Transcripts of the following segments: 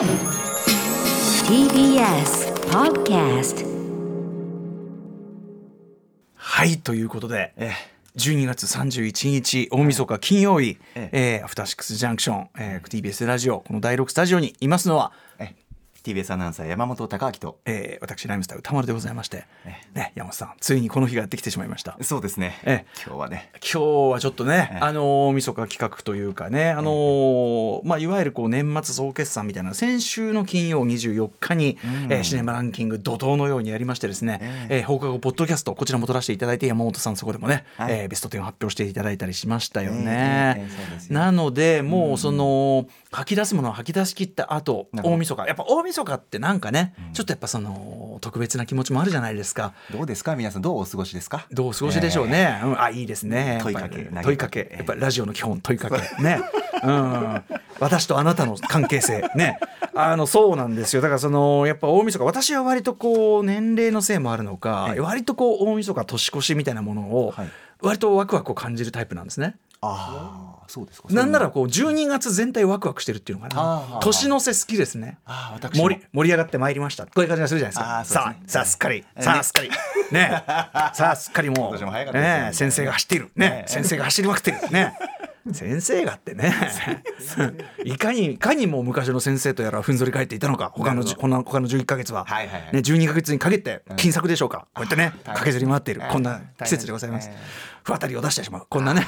TBS Podcast はいということでえ12月31日大晦日金曜日、ええーアフターシックスジャンクション、えー TBS ラジオこの第6スタジオにいますのは、え TBS アナウンサー山本貴明と。えー私ライムスター歌丸でございまして、えね、山本さんついにこの日がやってきてしまいました。そうですね、え今日はね。今日はちょっとね、ええ。あのー大晦日企画というかね、あのーまあ、いわゆるこう年末総決算みたいな先週の金曜24日に、うん。えーシネマランキング怒涛のようにやりましてですね、ええ。ー放課後ポッドキャストこちらも撮らせていただいて山本さんそこでもね、はい。えーベスト10を発表していただいたりしましたよええね。なのでもうその、吐き出すものを吐き出し切った後大晦日。やっぱ大晦日ってなんかね、ちょっとやっぱその特別な気持ちもあるじゃないですか。どうですか？皆さんどうお過ごしですか？どうお過ごしでしょうね。うん、あ、いいですね。問いかけ問いかけ。やっぱりラジオの基本問いかけ。ね。うん。私とあなたの関係性。ね。あの、そうなんですよ。だからその、やっぱ大晦日、私は割とこう、年齢のせいもあるのかえ、え割とこう、大晦日年越しみたいなものをはい、割とワクワクを感じるタイプなんですね。ああそうですか。なんならこう、12月全体ワクワクしてるっていうのかな。年の瀬好きですね。ああ私も。盛り盛り上がってまいりました。こういう感じがするじゃないですか。ね。さあさあすっかり。えさあすっかり。ね。さあすっかりもう。今年も早かったですよ。ね先生が走っている。ね。ね先生が走りまくってる。ね。先生がってね。いかにいかにも昔の先生とやらふんぞり返っていたのか他のじ他の他の11か月は、はいはいはい。ね、12か月にかけて金策でしょうか、こうやってね駆けずり回っている。ええこんな季節でございます不当たりを出してしまう。こんなね、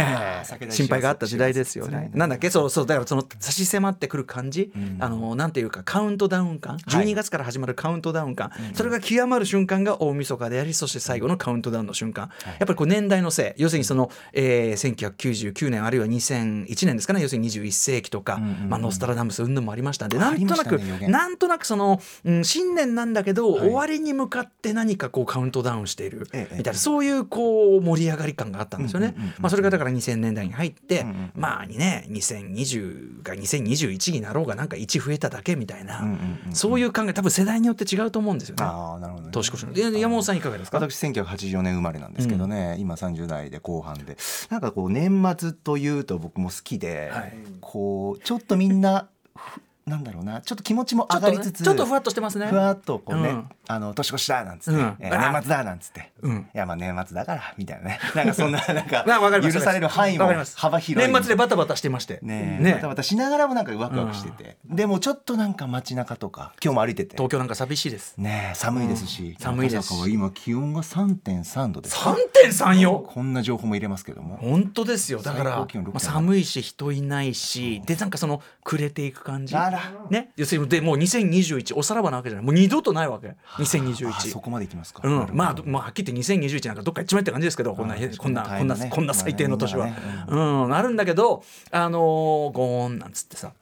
心配があった時代ですよね。ね。なんだっけそうそうだからその差し迫ってくる感じ、あのなんていうかカウントダウン感。12月から始まるカウントダウン感、それが極まる瞬間が大晦日でありそして最後のカウントダウンの瞬間、やっぱりこう年代のせい。要するにその、えー、1999年あるいは2001年ですかね。要するに21世紀とか、んうんうん。まあ、ノスタラダムス云々もありましたんであなんとなく、ねなんとなくその、うん、新年なんだけど、はい。終わりに向かって何かこうカウントダウンしているええ。みたいな、そういうこう盛り上がり感があったんですよね。まあ、それがだから2000年代に入って、まあね2020が2021になろうがなんか1増えただけみたいな、そういう考え多分世代によって違うと思うんですよね。ああなるほどね。年越しの。で山本さんいかがですか？私1984年生まれなんですけどね、今30代で後半で。なんかこう年末というと僕も好きで、はい。こうちょっとみんなふなんだろうな。ちょっと気持ちも上がりつつちょっとふわっとしてますね。ふわっとこうね、うん。あの年越しだなんつって、年末だなんつって、うん。いやまあ年末だからみたいなね。なんかそんななんか許される範囲も幅広い。年末でバタバタしてまして。ねね。バタバタしながらもなんかワクワクしてて、でもちょっとなんか街中とか今日も歩いてて。東京なんか寂しいです。ねえ寒いですし、ん。寒いです。し今気温が3.3度です。3.3よ？こんな情報も入れますけども。本当ですよ。だから、最高気温6.7まあ、寒いし人いないし、でなんかその暮れていく感じ。あら。ね。要するにでもう2021おさらばなわけじゃない。もう二度とないわけ。あ。そ2021こまでいきますか、うん、まあ、まあ、はっきり言って2021なんかどっか行っちまえって感じですけどこんなこんな大こんなこんな最低の年は、うん。あるんだけどあのーゴーンなんつってさ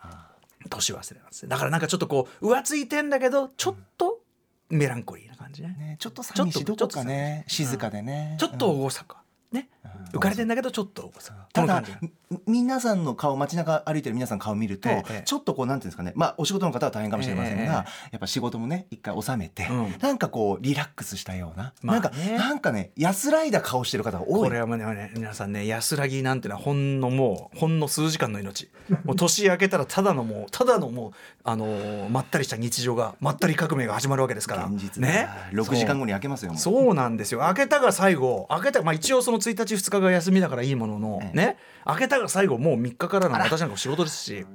年忘れなんですよだからなんかちょっとこう浮ついてんだけどちょっとメランコリーな感じね。ねちょっと寂しいちょっとどこかね静かでね、ちょっと厳かね。浮かれてんだけどちょっとただ皆さんの顔街中歩いてる皆さんの顔見ると、ええちょっとこうなんていうんですかね。まあお仕事の方は大変かもしれませんが、ええやっぱ仕事もね一回収めて、うん。なんかこうリラックスしたような、まあね。なんかなんかね安らいだ顔してる方が多い。これはね皆さんね安らぎなんてのはほんのもうほんの数時間の命。もう年明けたらただのもうただのもうあのーまったりした日常がまったり革命が始まるわけですから。現実だね。6時間後に開けますよそうなんですよ。開けたが最後。開けたまあ一応その1日2日が休みだからいいものの、ええ。ね。開けたが最後もう3日からの私なんか仕事ですし。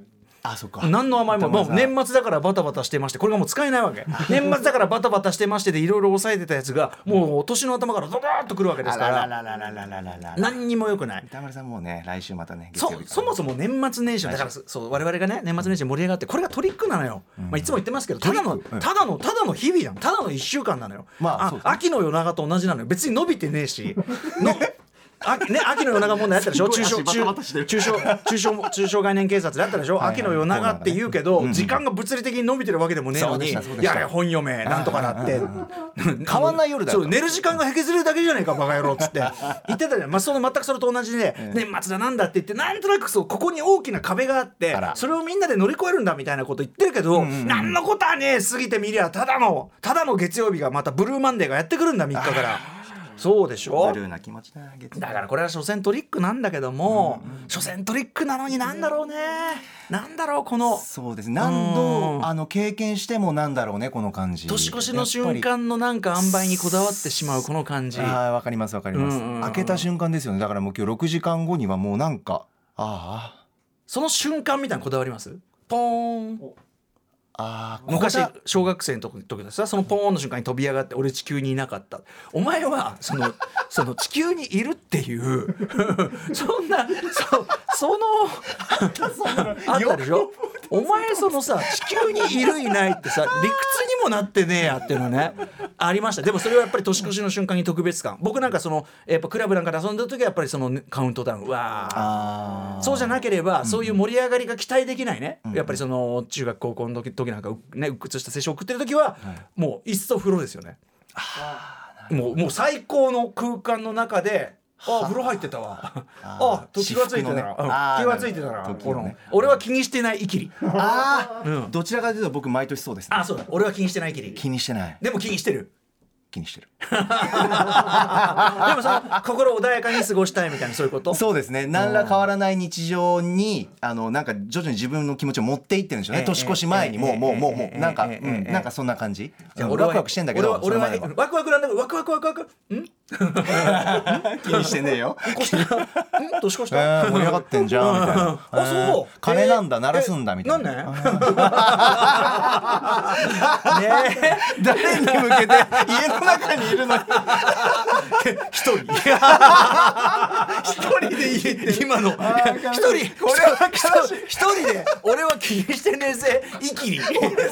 あそか。何の甘いももう年末だからバタバタしてましてこれがもう使えないわけ。年末だからバタバタしてまして でいろいろ抑えてたやつがもう年の頭からドドーッとくるわけですから。何にもよくない田村さんもうね来週またねそそもそも年末年始だからそう我々がね年末年始盛り上がってこれがトリックなのよ、うん、まあ、いつも言ってますけどただのただのただの日々なのただの1週間なのよ、まあ、あ秋の夜長と同じなのよ別に伸びてねえしのあね、秋の夜長問題あったでしょ？中小中る。中小中小中小概念警察であったでしょ？はいはい。秋の夜長って言うけど、うん。うん時間が物理的に伸びてるわけでもねえのにやいや本読めなんとかなって。変わんない夜だよそう寝る時間が削れるだけじゃねえかバカ野郎っつって。言ってたじゃん、まあ、その全くそれと同じで、年末だなんだって言ってなんとなくそうここに大きな壁があってそれをみんなで乗り越えるんだみたいなこと言ってるけど、うんうんうん。何のことはねえ過ぎてみりゃただのただの月曜日がまたブルーマンデーがやってくるんだ3日から。そうでしょ？ブルーな気持ちだ月だからこれは所詮トリックなんだけども、所詮トリックなのになんだろうね。なんだろうこの。そうです。何度あの経験してもなんだろうねこの感じ。年越しの瞬間のなんか塩梅にこだわってしまうこの感じ。ああわかりますわかります、うんうんうん開けた瞬間ですよね。だからもう今日6時間後にはもうなんかあその瞬間みたいなこだわります？ポーンあ昔小学生の時時でさそのポーンの瞬間に飛び上がって俺地球にいなかった。お前はその その地球にいるっていう そんなそそのあったでしょ？お前そのさ地球にいるいないってさ理屈にもなってねえやっていうのねありました。でもそれはやっぱり年越しの瞬間に特別感。僕なんかそのやっぱクラブなんかで遊んだ時はやっぱりそのカウントダウン。うわそうじゃなければ、そういう盛り上がりが期待できないね、やっぱりその中学高校の時時なんかうね鬱屈した青春を送ってる時は、もういっそ風呂ですよね。もうもう最高の空間の中であ。風呂入ってたわ。あと気がついてたら、至福のね。うんあー気がついてたら、時をね。俺は気にしてないイキリ。あー、どちらかというと僕毎年そうです、ね、あそうだ。俺は気にしてないイキリ。気にしてない。でも気にしてる気にしてる。でもその心穏やかに過ごしたいみたいなそういうこと？そうですね。何ら変わらない日常にあのなんか徐々に自分の気持ちを持っていってるんでしょうね、ええ。年越し前にもう、ええもうもうもえ。えうなんか、なんかそんな感じ？ワクワクしてんだけど俺はワクワクなんだけどワクワクワクワクん 気にしてねえよ。越したん年越しえたー盛り上がってんじゃん。みたいな。あそう。えー金なんだ鳴らすんだみたいな。なん ね誰に向けて家の中にいるの？に一人。一人で家って今の。ー一人。これは悲しい。一人で俺は気にしてねえぜ。イキリ。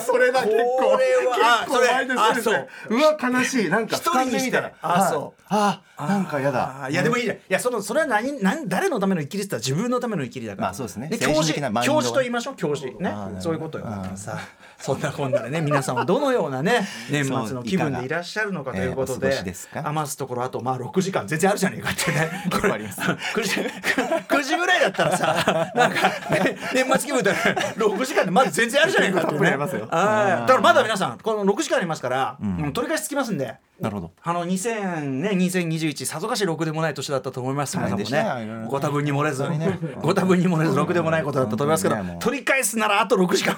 それだ結構。これは。結構毎年あですねそう。うわ悲しい。なんか一人にしたら。あそうあなんかやだ。あいやでもいいじゃんいやそのそれは何何誰のためのイキリって言ったら自分のためのイキリだから。まあそうですね。教政治師的なマインドは。教師と言いましょう教師。ね。そういうことよ。だからさそんなこんなでね皆さんはどのようなね 年末の気分でいらっしゃるのかということでえー余すところあとまあ6時間全然あるじゃねえかってね。これあります。9時9時ぐらいだったらさ なんか、ね、年末気分で6時間でまだ全然あるじゃねえかってね。だからまだ皆さんこの6時間ありますから、うん。取り返しつきますんで。なるほど。あの2000ね2021さぞかしろくでもない年だったと思います皆さんもね。ご多分に漏れず、ご多分に漏れずろくでもないことだったと思いますけど、取り返すならあと6時間。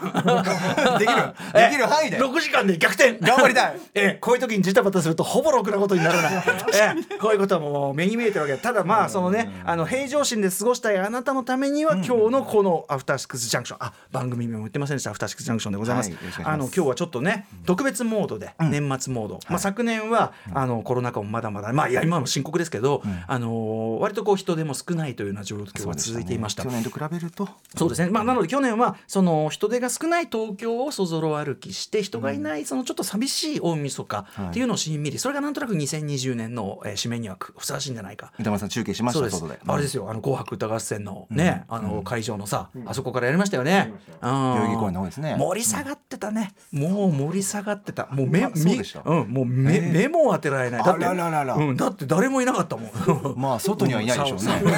できるできる。範囲で。6時間で逆転。頑張りたい。ええこういう時にジタバタするとほぼろくなことにならない、ええこういうことはもう目に見えてるわけ。でただまあそのねあの平常心で過ごしたいあなたのためには今日のこのアフターシックスジャンクション。あ番組名も言ってませんでした。アフターシックスジャンクションでございます。あの今日はちょっとね特別モードで、年末モード、まあ、昨年は、あのコロナ禍もまだまだまあいや今も深刻ですけど、あの割とこう人手も少ないというような状況が続いていました。去年と比べると。そうですね、まあ、なので去年はその人手が少ない東京をそぞろ歩きして人がいないそのちょっと寂しい大晦日っていうのをしんみり。それがなんとなく2020年のえー締めにはふさわしいんじゃないか。三玉さん中継しましそうであれですよ「あの紅白歌合戦のね」あの会場のさあそこからやりましたよね。代代々木公園の方ですね。盛り下がってたね。もう盛り下がってた。もう目うん。もう目目も当てられない。だってだって誰もいなかったもん。まあ外にはいないでしょうね。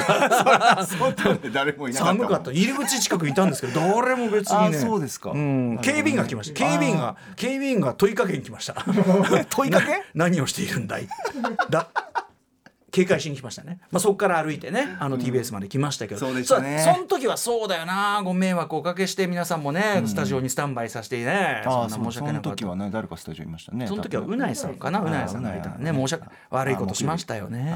外で誰もいなかった寒かった。入り口近くにいたんですけど誰も別にね。あそうですか。ん、警備員が来ました。警備員が警備員が問いかけに来ました。問いかけ？な何をしているんだい？だ警戒しに来ましたね、まあ、そこから歩いてねあの TBS まで来ましたけど、そうでしたね。そその時はそうだよな。ご迷惑をおかけして皆さんもね、スタジオにスタンバイさせてね。ああそんな申しそうその訳なかった。時はね誰かスタジオいましたね。その時はうないさんかなうないさんがいたね。申し訳悪いことしましたよね。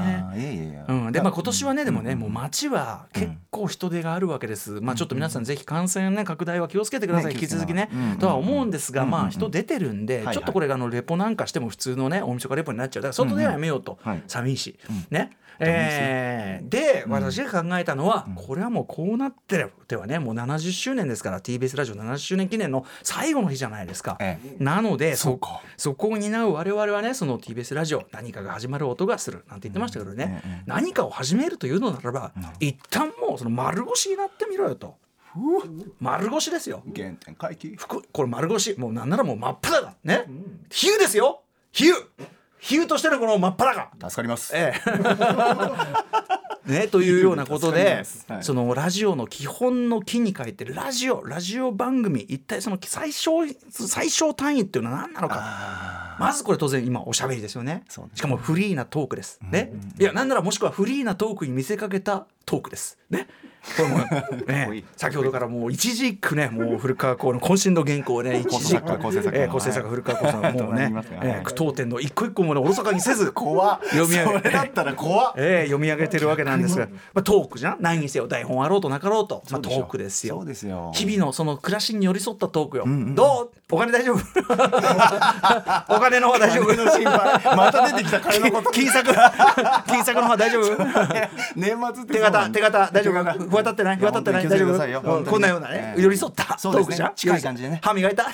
でまあ今年はねでもねもう街は結構人手があるわけです、まあちょっと皆さんぜひ感染ね拡大は気をつけてください、ね引き続きね、とは思うんですが、まあ人出てるんで、ちょっとこれがあのレポなんかしても普通のね大晦日レポになっちゃう。だから外ではやめようと、寂い。し、ね。えーで私が考えたのは、これはもうこうなっててはねもう70周年ですから TBS ラジオ70周年記念の最後の日じゃないですか。えなのでそそこを担う我々はねその TBS ラジオ何かが始まる音がするなんて言ってましたけどね、うんうんうん何かを始めるというのならば一旦もうその丸腰になってみろよと。丸腰ですよ。原点回帰。服これ丸腰。もうなんならもう真っ裸だね。比喩ですよ。比喩比喩としてのこの真っ裸。助かります。ええ。ね、というようなことで、はい。そのラジオの基本の木に書いてるラジオラジオ番組一体その最小最小単位っていうのは何なのか。まずこれ当然今おしゃべりですよね。ね。しかもフリーなトークです。ね、いやなんならもしくはフリーなトークに見せかけたトークです。ね。これもね い。先ほどからもう一字一句ねもう古川光の渾身の原稿をね 一字一句構成作家えー構成作家古川光さんはもうねえー句読点の一個一個もねおろそかにせず怖っ読み上げだったら怖っえー読み上げてるわけなんですが、まあ、トークじゃん何にせよ台本あろうとなかろうと、まあ、トークですよそうですよ日々のその暮らしに寄り添ったトークよ、どうお金大丈夫お金の方は大丈夫また出てきた金のこと金策金策の方は大丈夫年末って手形手形大丈夫不渡ってない？不渡ってない？大丈夫？こんなようなねええ。寄り添ったトークじゃん？近い感じでね。歯磨いた？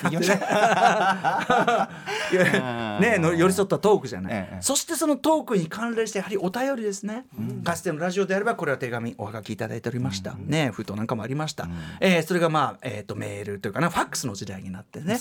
ねの寄り添ったトークじゃない、ええ。そしてそのトークに関連してやはりお便りですね、かつてのラジオであればこれは手紙おはがきいただいておりました、ね封筒なんかもありました、えーそれがまあ、えー、とメールというかなファックスの時代になってね。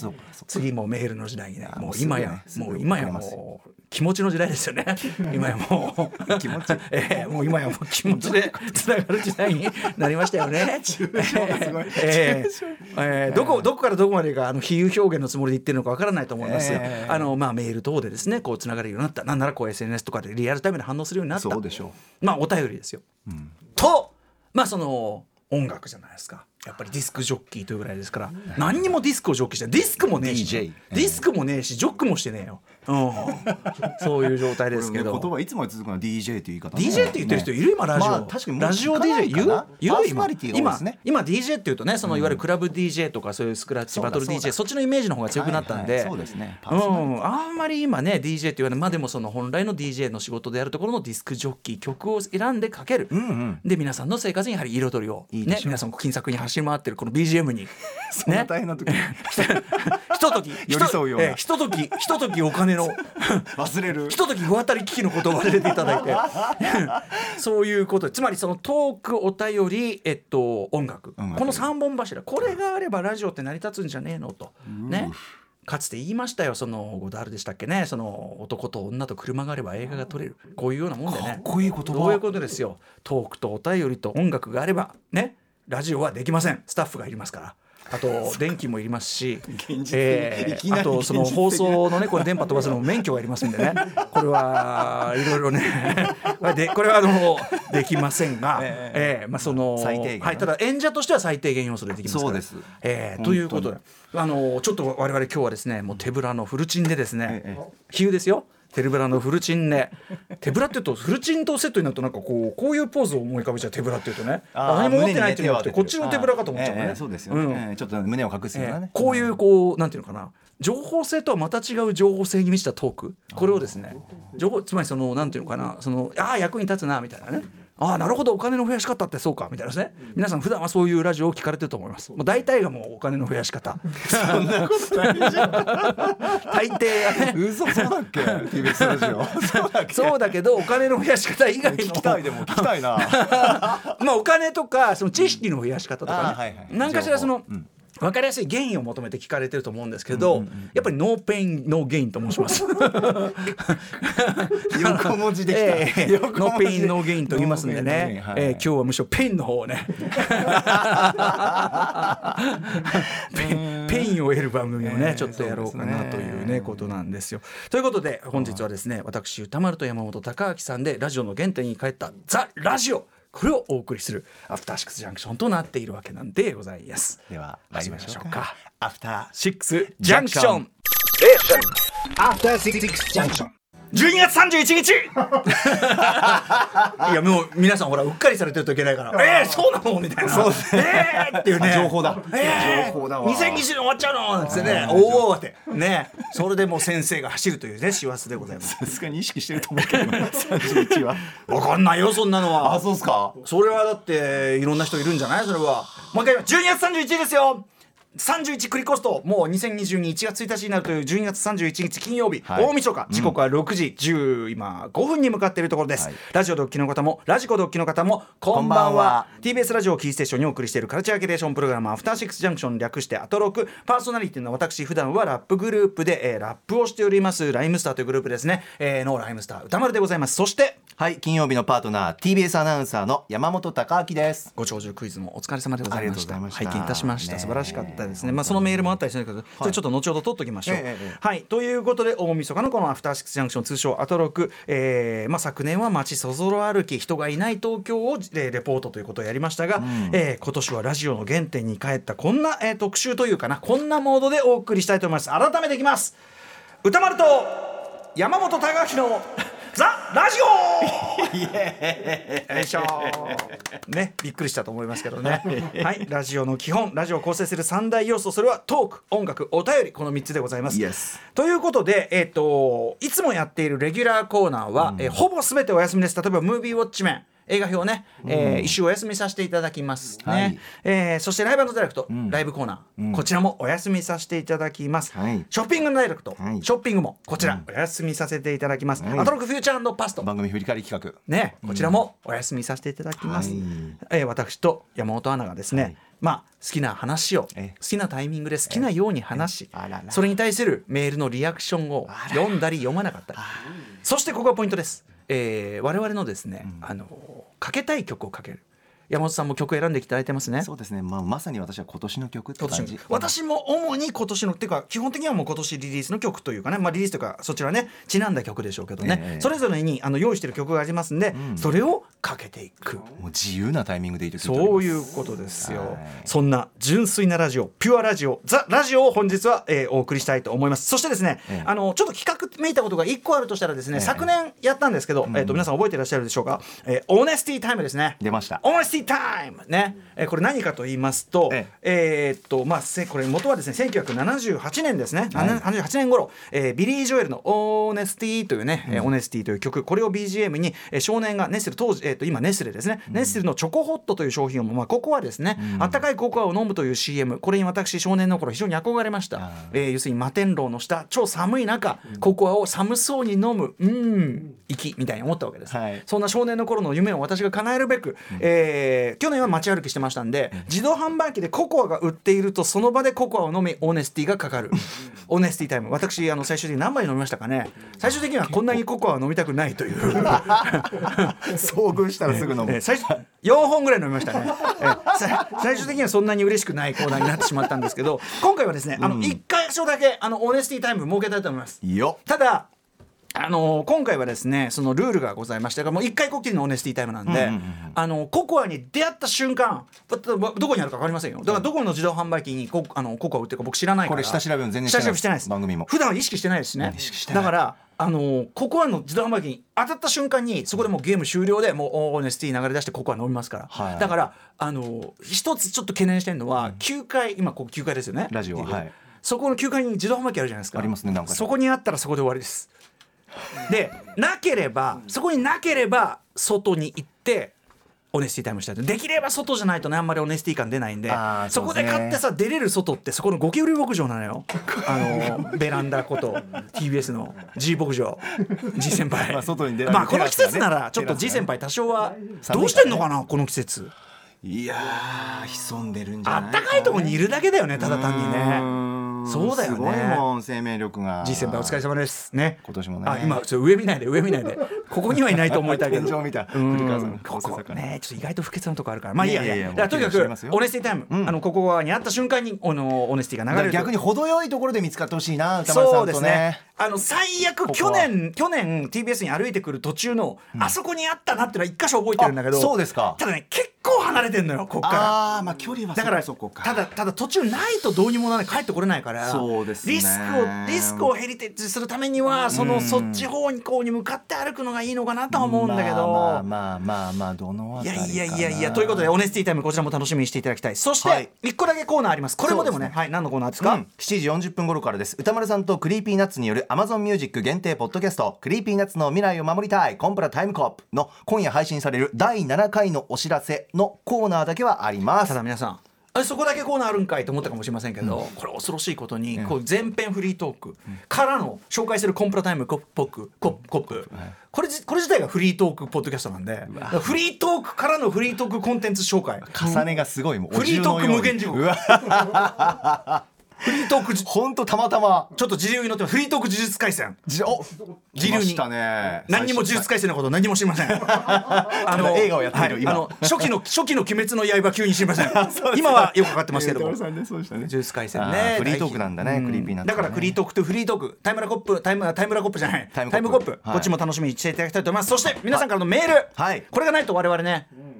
次もメールの時代にね。あもう今やもう今やもう気持ちの時代ですよね。今やもう。気持ち。えーもう今やもう気持ちでつながる時代になりましたよね。えーえーどこどこからどこまでがあの比喩表現のつもりで言ってるのかわからないと思いますが、えーあのまあメール等でですねこうつながれるようになった。なんならこう SNS とかでリアルタイムで反応するようになった。そうでしょまあお便りですよ。とまあその音楽じゃないですかやっぱりディスクジョッキーというぐらいですから何にもディスクをジョッキーしてディスクもねえし DJ ディスクもねえしジョックもしてねえよ、うん、そういう状態ですけど。言葉いつも続くの？は DJ という言い方ね。DJ って言ってる人いる今ラジオ、まあ確かにラジオ DJ 言かなう言う今ですね。今 DJ っていうとねそのいわゆるクラブ DJ とかそういうスクラッチバトル DJ だそっちのイメージの方が強くなったんで、そうですね。あんまり今ね DJ って言わない。まあでもその本来の DJ の仕事であるところのディスクジョッキー曲を選んでかける、うんうん。で皆さんの生活にやはり彩りを。ね皆さん金策に走り回ってるこの BGM に。そんな大変な時。に ひととき 寄り添うような。ひとときひとときお金の忘れる。ひととき不当たり危機のことを忘れていただいて。そういうこと。つまりそのトークお便り、えっと、音楽。音楽。この3本柱。これがあればラジオって成り立つんじゃねえのと。ね。かつて言いましたよ。そのゴダールでしたっけね。その男と女と車があれば映画が撮れる。こういうようなもんでね。かっこいい言葉。どういうことですよ。トークとお便りと音楽があれば。ねラジオはできません。スタッフがいりますから。あと電気もいりますし、えーあとその放送のねこれ電波飛ばすのも免許がいりますんでね。これはいろいろね。でこれはあのできませんが、ええ。ーまあその最低限ね。はいただ演者としては最低限要素でできますから。そうです。えということであのちょっと我々今日はですねもう手ぶらのフルチンでですねええ。比喩ですよ手ぶらのフルチンで手ぶらっていうとフルチンとセットになるとなんかこうこういうポーズを思い浮かべちゃう手ぶらっていうとね。何も持ってないっていうのってこっちの手ぶらかと思っちゃうのね。ええそうですようん。ねええちょっと胸を隠すようなね。えーこういうこうなんていうのかな。情報性とはまた違う情報性に満ちたトーク。これをですね。情報つまりそのなんていうのかな。そのああ役に立つなみたいなねああなるほどお金の増やし方ってそうかみたいなですね。皆さん普段はそういうラジオを聞かれてると思います。もう大体がもうお金の増やし方。そんなことないじゃん。大抵がね。嘘そうだっけ TBS ラジオ。そうだっけ。そうだけどお金の増やし方以外の。聞きたいでも聞きたいな。まあお金とかその知識の増やし方とかね、あーはいはい。何かしらその、うん分かりやすい原因を求めて聞かれてると思うんですけど、やっぱり No pain, no gain と申します。横文字できた、ええ 横文字。 No pain, no gain と言いますんでね、はいえー今日はむしろ pain の方をね。ペ pain を得る番組をね、ええちょっとやろうかなというねね。ことなんですよ。ということで本日はですね私宇多丸と山本匠晃さんでラジオの原点に帰った「ザ・ラジオ」これをお送りするアフターシックスジャンクションとなっているわけなんでございます。では始めましょうか。アフターシックスジャンクション After Six Junction. 12月31日いやもう皆さんほらうっかりされてるといけないから。えー、そうなの？みたいな。そうえーっていうね。情報だ。えー、情報だわ。2020年終わっちゃうの？なんつってね。おおって。ね。それでもう先生が走るというね師走でございます。さすがに意識してると思うけど31は。わかんないよそんなのは。あそうっすか。それはだっていろんな人いるんじゃない？それは。もう一回言います。12月31日ですよ31クリコストもう2022 1月1日になるという12月31日金曜日、はい。大晦日時刻は6時10今5分に向かっているところです、はい。ラジオドッキの方もラジコドッキの方もこんばんは。TBS ラジオをキーステーションにお送りしているカルチャーキュレーションプログラムアフターシックスジャンクション略してアトロクパーソナリティの私普段はラップグループで、えーラップをしております。ライムスターというグループですね、えーのライムスター歌丸でございます。そしてはい金曜日のパートナー TBS アナウンサーの山本貴明です。ご長寿クイズもお疲れ様でございました。拝見いたしました、素晴らしかったったですね、まあ、そのメールもあったりするんだけど、それちょっと後ほど取っときましょう。はい、ということで大晦日のこの「アフターシックスジャンクション」通称アトロク、えーまあ、昨年は街そぞろ歩き人がいない東京を、えーレポートということをやりましたが、えー今年はラジオの原点に帰ったこんな、えー特集というかなこんなモードでお送りしたいと思います。改めていきます。歌丸と山本隆明のザ・ラジオ よいしょ。ねびっくりしたと思いますけどね。はいラジオの基本ラジオを構成する三大要素それはトーク音楽お便りこの3つでございます。Yes ということで、えっといつもやっているレギュラーコーナーは、えーほぼ全てお休みです。例えばムービーウォッチメン映画表ね、えー一週お休みさせていただきます。ね、はい。えーそしてライブダイレクト、ライブコーナー、こちらもお休みさせていただきます、はい。ショッピングダイレクト、はい。ショッピングもこちらお休みさせていただきます、はい。アトロックフューチャーパスト。番組振り返り企画。ね、こちらもお休みさせていただきます。はい。えー私と山本アナがですね、まあ好きな話をえ好きなタイミングで好きなように話し、それに対するメールのリアクションを読んだり読まなかったり、そしてここがポイントです。えー我々のですね、あのかけたい曲をかける。山本さんも曲選んでいただいてますね。そうですね、まあ、まさに私は今年の曲って感じ。私も主に今年のっていうか基本的にはもう今年リリースの曲というかね、まあ、リリースというかそちらねちなんだ曲でしょうけどね、ええ。それぞれにあの用意してる曲がありますんで、それをかけていく。もう自由なタイミングでいいとそういうことですよ、はい。そんな純粋なラジオピュアラジオザ・ラジオを本日は、えーお送りしたいと思います。そしてですね、ええ。あのちょっと企画めいたことが1個あるとしたらですね、ええ。昨年やったんですけど、えー、と皆さん覚えていらっしゃるでしょうか、えーオーネスティタイムですね。出ました。オーネスティタイムね、えーこれ何かと言いますと、ええ。ーっとまあせこれ元はですね1978年ですね、はい。78年頃、えービリー・ジョエルの「Honesty」というね「えー Honesty」という曲。これを BGM に、えー少年がネッスル当時、えー、と今ネスレですね、ネスレのチョコホットという商品を、まあ、ココアですね、あったかいココアを飲むという CM これに私少年の頃非常に憧れました。あ、えー要するに摩天楼の下超寒い中、ココアを寒そうに飲むうん息みたいに思ったわけです、はい。そんな少年の頃の夢を私が叶えるべく、えー去年は街歩きしてましたんで、自動販売機でココアが売っているとその場でココアを飲み Honesty がかかる。Honesty Time。私あの最終的に何杯飲みましたかね？最終的にはこんなにココアは飲みたくないという。遭遇したらすぐ飲む、えー最初4本ぐらい飲みましたね、えーさ最終的にはそんなに嬉しくないコーナーになってしまったんですけど今回はですねあの1回所だけあの Honesty Time 設けたいと思います。ただあの今回はですねそのルールがございましてもう一回こっきりの Honesty Time なんで、うんうんうんあのココアに出会った瞬間どどこにあるか分かりませんよ。だからどこの自動販売機にコあのココア売ってるか僕知らないからこれ下調べも全然して下ない調べしてないです。番組も。普段意識してないですしね意識してない？だからあのココアの自動販売機に当たった瞬間にそこでもうゲーム終了でもう Honesty 流れ出してココア飲みますから、はい。だからあの一つちょっと懸念してるのは、9階今ここ9階ですよね。ラジオははい。そこの9階に自動販売機あるじゃないですか。ありますねなんかそこにあったらそこで終わりですでなければそこになければ外に行ってオネスティタイムしたいと。できれば外じゃないとねあんまりオネスティ感出ないんであーそこで買ってさ出れる外ってそこのゴキブリ牧場なのよ。あの ベランダこと TBS の G 牧場。G 先輩。まあ外に出られるまあこの季節ならちょっと G 先輩多少はどうしてんのかなこの季節。いやー潜んでるんじゃあな。いったかいとこにいるだけだよねただ単にうねそうだよね。すごいもん生命力が。G 先輩お疲れ様です。ね。今年もね。あ今ちょっと上見ないで上見ないで。ここにはいないと思いたいけど。天井見た。うん。古川さんここねちょっと意外と不潔なとこあるから。まあいいやいや。いやとにかくオネスティタイム、うん。あのここにあった瞬間にあのオネスティが流れる。と逆に程よいところで見つかってほしいな歌丸さそうんですね。あの最悪去年去年 TBS に歩いてくる途中の、あそこにあったなっていうのは一箇所覚えてるんだけど。あそうですか。ただね結構離れてんのよこっから。ああまあ距離はだからそこか。ただただ途中ないとどうにもならない帰ってこれないから。そうですね。リスクをリスクをヘリテージするためにはそのうん。そっち方にこうに向かって歩くのがいいのかなとは思うんだけど、まあまあまあまあどのあたりかな。いやいやいやいや。ということで Honesty Time こちらも楽しみにしていただきたい。そして、はい。一個だけコーナーあります。これもでもねそうですはい何のコーナーですか、うん、7時40分頃からです。宇多丸さんと Creepy Nuts による Amazon Music 限定ポッドキャスト。 Creepy Nuts の未来を守りたいコンプラタイムコップの今夜配信される第7回のお知らせのコーナーだけはあります。ただ皆さんあそこだけコーナーあるんかいと思ったかもしれませんけど、これ恐ろしいことに、こう全編フリートークからの紹介するコンプラタイムコップコップコップ、これじこれ自体がフリートークポッドキャストなんでフリートークからのフリートークコンテンツ紹介。重ねがすごい。もうフリートーク無限地獄 フリートークじ本当たまたまちょっと自流に乗ってます。フリートーク呪術廻戦。じお自流に。何にも呪術廻戦のこと何も知りません。あの映画をやっている今はいあの初期の 初期の鬼滅の刃急に知りません。今はよくかかってますけども。呪術廻戦あねーフリートークなんだねうクリーピーナッツね。だからフリートークとフリートーク。タイムラコップタイムタイムラコップじゃない。タイムコップ。はい。こっちも楽しみにしていただきたいと思います。そして皆さんからのメール。はい。これがないと我々ねうで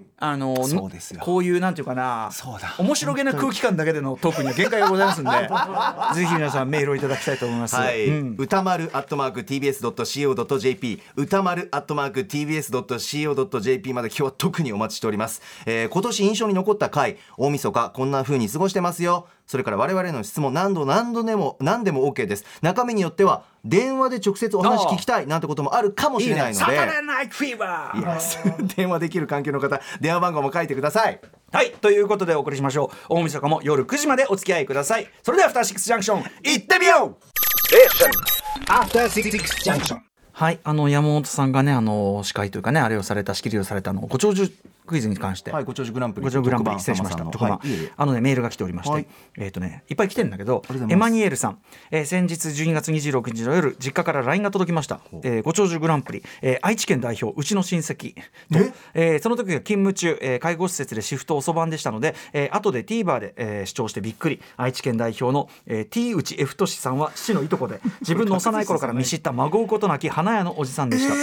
すよ。こういうなんていうかなそうだ。面白げな空気感だけでのトークには限界がございますんで ぜひ皆さんメールをいただきたいと思います。はい、うん。歌丸アットマーク TBS.CO.JP 歌丸アットマーク TBS.CO.JP まで今日は特にお待ちしております、えー今年印象に残った回大晦日こんな風に過ごしてますよそれから我々の質問何度何度でも何でも OK です。中身によっては電話で直接お話聞きたいなんてこともあるかもしれないので。サタデーナイトフィーバーいや 電話できる関係の方電話番号も書いてください。はいということでお送りしましょう。大晦日も夜9時までお付き合いください。それでは「アフターシックスジャンクション」行ってみよう! After Six Junction. はいあの山本さんがねあの司会というかねあれをされた仕切りをされたのご長寿クイズに関して、はいご長寿グランプリ。ご長寿グランプリ失礼しました。はいあのねメールが来ておりまして、はい。えっ、とねいっぱい来てるんだけどエマニュエルさん、えー先日12月26日の夜実家から LINE が届きました、えーご長寿グランプリ、えー愛知県代表うちの親戚。とえ？えーその時が勤務中、えー介護施設でシフト遅番でしたので、えー後で TVer で、えー視聴してびっくり。愛知県代表の、えー T 内 F としさんは父のいとこで自分の幼い頃から見知った孫うことなき花屋のおじさんでした、